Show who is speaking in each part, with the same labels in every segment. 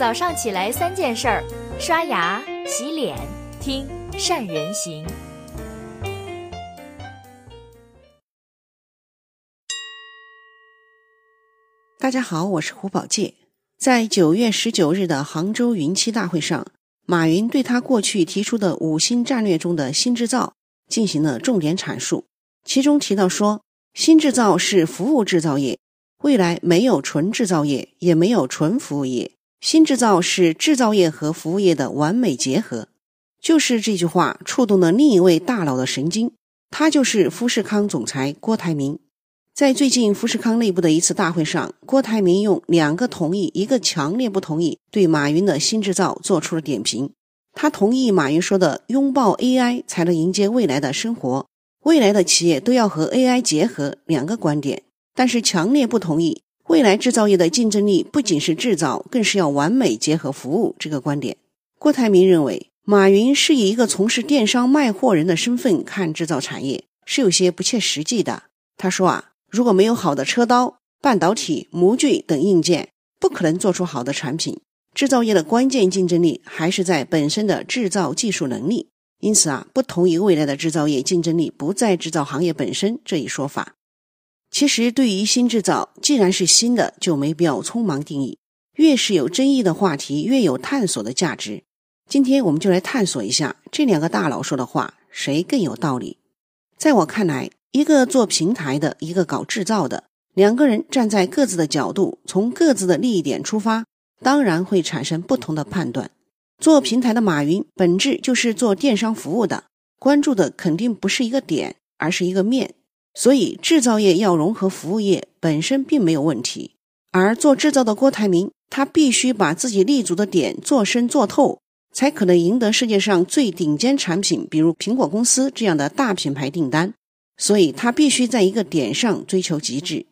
Speaker 1: 早上起来三件事儿：刷牙、洗脸、听善人行。
Speaker 2: 大家好，我是胡宝介。在九月十九日的杭州云栖大会上，马云对他过去提出的五新战略中的新制造进行了重点阐述，其中提到说，新制造是服务制造业，未来没有纯制造业，也没有纯服务业，新制造是制造业和服务业的完美结合。就是这句话触动了另一位大佬的神经，他就是富士康总裁郭台铭。在最近富士康内部的一次大会上，郭台铭用两个同意、一个强烈不同意，对马云的新制造做出了点评。他同意马云说的“拥抱 AI 才能迎接未来的生活，未来的企业都要和 AI 结合”两个观点，但是强烈不同意未来制造业的竞争力不仅是制造，更是要完美结合服务这个观点。郭台铭认为，马云是以一个从事电商卖货人的身份看制造产业，是有些不切实际的。他说啊。如果没有好的车刀、半导体、模具等硬件，不可能做出好的产品。制造业的关键竞争力还是在本身的制造技术能力。因此啊，不同于未来的制造业竞争力不在制造行业本身这一说法。其实，对于新制造，既然是新的，就没必要匆忙定义。越是有争议的话题，越有探索的价值。今天我们就来探索一下这两个大佬说的话，谁更有道理？在我看来。一个做平台的，一个搞制造的，两个人站在各自的角度，从各自的利益点出发，当然会产生不同的判断。做平台的马云，本质就是做电商服务的，关注的肯定不是一个点，而是一个面。所以，制造业要融合服务业本身并没有问题。而做制造的郭台铭，他必须把自己立足的点做深做透，才可能赢得世界上最顶尖产品，比如苹果公司这样的大品牌订单。所以他必须在一个点上追求极致。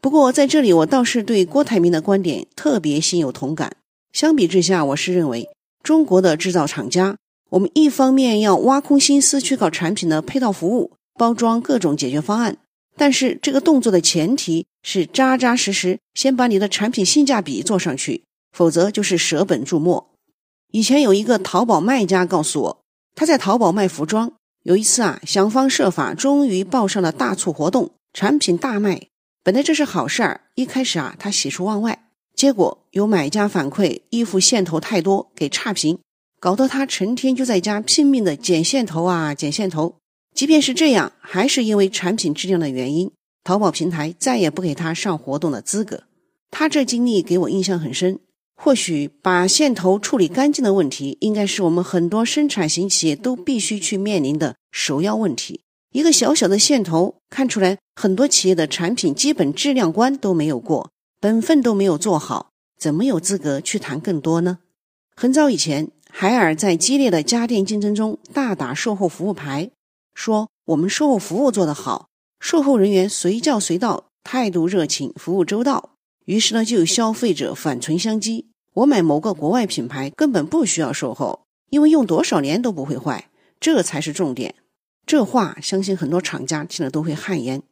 Speaker 2: 不过在这里，我倒是对郭台铭的观点特别心有同感。相比之下，我是认为中国的制造厂家，我们一方面要挖空心思去搞产品的配套服务、包装各种解决方案，但是这个动作的前提是扎扎实实先把你的产品性价比做上去，否则就是舍本逐末。以前有一个淘宝卖家告诉我，他在淘宝卖服装。有一次啊，想方设法，终于报上了大促活动，产品大卖。本来这是好事儿，一开始啊，他喜出望外。结果有买家反馈，衣服线头太多，给差评，搞得他成天就在家拼命的剪线头啊，剪线头。即便是这样，还是因为产品质量的原因，淘宝平台再也不给他上活动的资格。他这经历给我印象很深。或许把线头处理干净的问题，应该是我们很多生产型企业都必须去面临的首要问题。一个小小的线头，看出来很多企业的产品基本质量关都没有过，本分都没有做好，怎么有资格去谈更多呢？很早以前，海尔在激烈的家电竞争中大打售后服务牌，说我们售后服务做得好，售后人员随叫随到，态度热情，服务周到。于是呢，就有消费者反唇相讥：“我买某个国外品牌根本不需要售后，因为用多少年都不会坏，这才是重点。”这话相信很多厂家听了都会汗颜。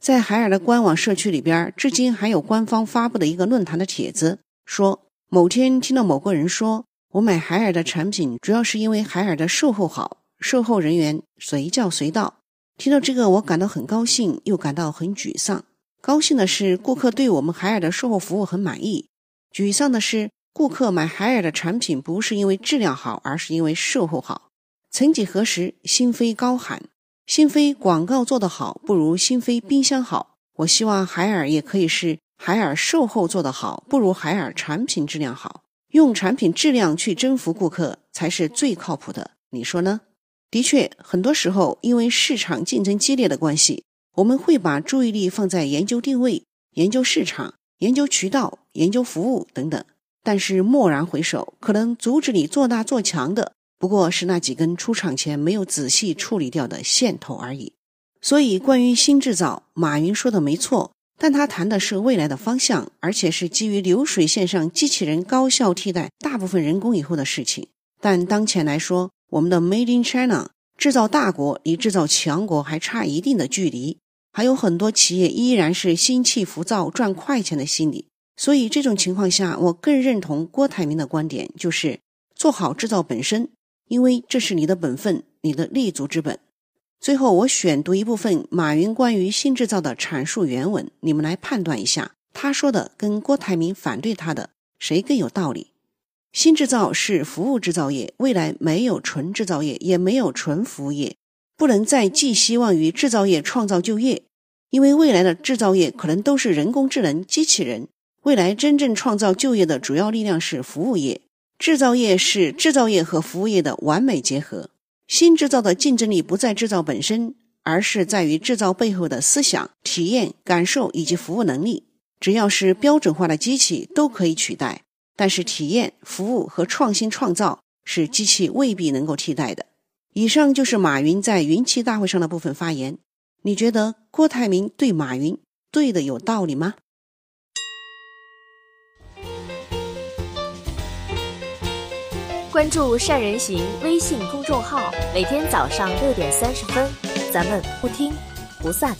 Speaker 2: 在海尔的官网社区里边，至今还有官方发布的一个论坛的帖子，说某天听到某个人说：“我买海尔的产品主要是因为海尔的售后好，售后人员随叫随到。”听到这个，我感到很高兴，又感到很沮丧。高兴的是，顾客对我们海尔的售后服务很满意；沮丧的是，顾客买海尔的产品不是因为质量好，而是因为售后好。曾几何时，新飞高喊：“新飞广告做得好，不如新飞冰箱好。”我希望海尔也可以是海尔售后做得好，不如海尔产品质量好。用产品质量去征服顾客，才是最靠谱的。你说呢？的确，很多时候因为市场竞争激烈的关系。我们会把注意力放在研究定位、研究市场、研究渠道、研究服务等等，但是蓦然回首，可能阻止你做大做强的，不过是那几根出厂前没有仔细处理掉的线头而已。所以，关于新制造，马云说的没错，但他谈的是未来的方向，而且是基于流水线上机器人高效替代大部分人工以后的事情。但当前来说，我们的 Made in China 制造大国离制造强国还差一定的距离。还有很多企业依然是心气浮躁、赚快钱的心理，所以这种情况下，我更认同郭台铭的观点，就是做好制造本身，因为这是你的本分，你的立足之本。最后，我选读一部分马云关于新制造的阐述原文，你们来判断一下，他说的跟郭台铭反对他的谁更有道理？新制造是服务制造业，未来没有纯制造业，也没有纯服务业，不能再寄希望于制造业创造就业，因为未来的制造业可能都是人工智能、机器人。未来真正创造就业的主要力量是服务业，制造业是制造业和服务业的完美结合。新制造的竞争力不在制造本身，而是在于制造背后的思想、体验、感受以及服务能力。只要是标准化的机器都可以取代，但是体验、服务和创新创造是机器未必能够替代的。以上就是马云在云栖大会上的部分发言。你觉得郭台铭对马云对的有道理吗？
Speaker 1: 关注善人行微信公众号，每天早上六点三十分，咱们不听不散。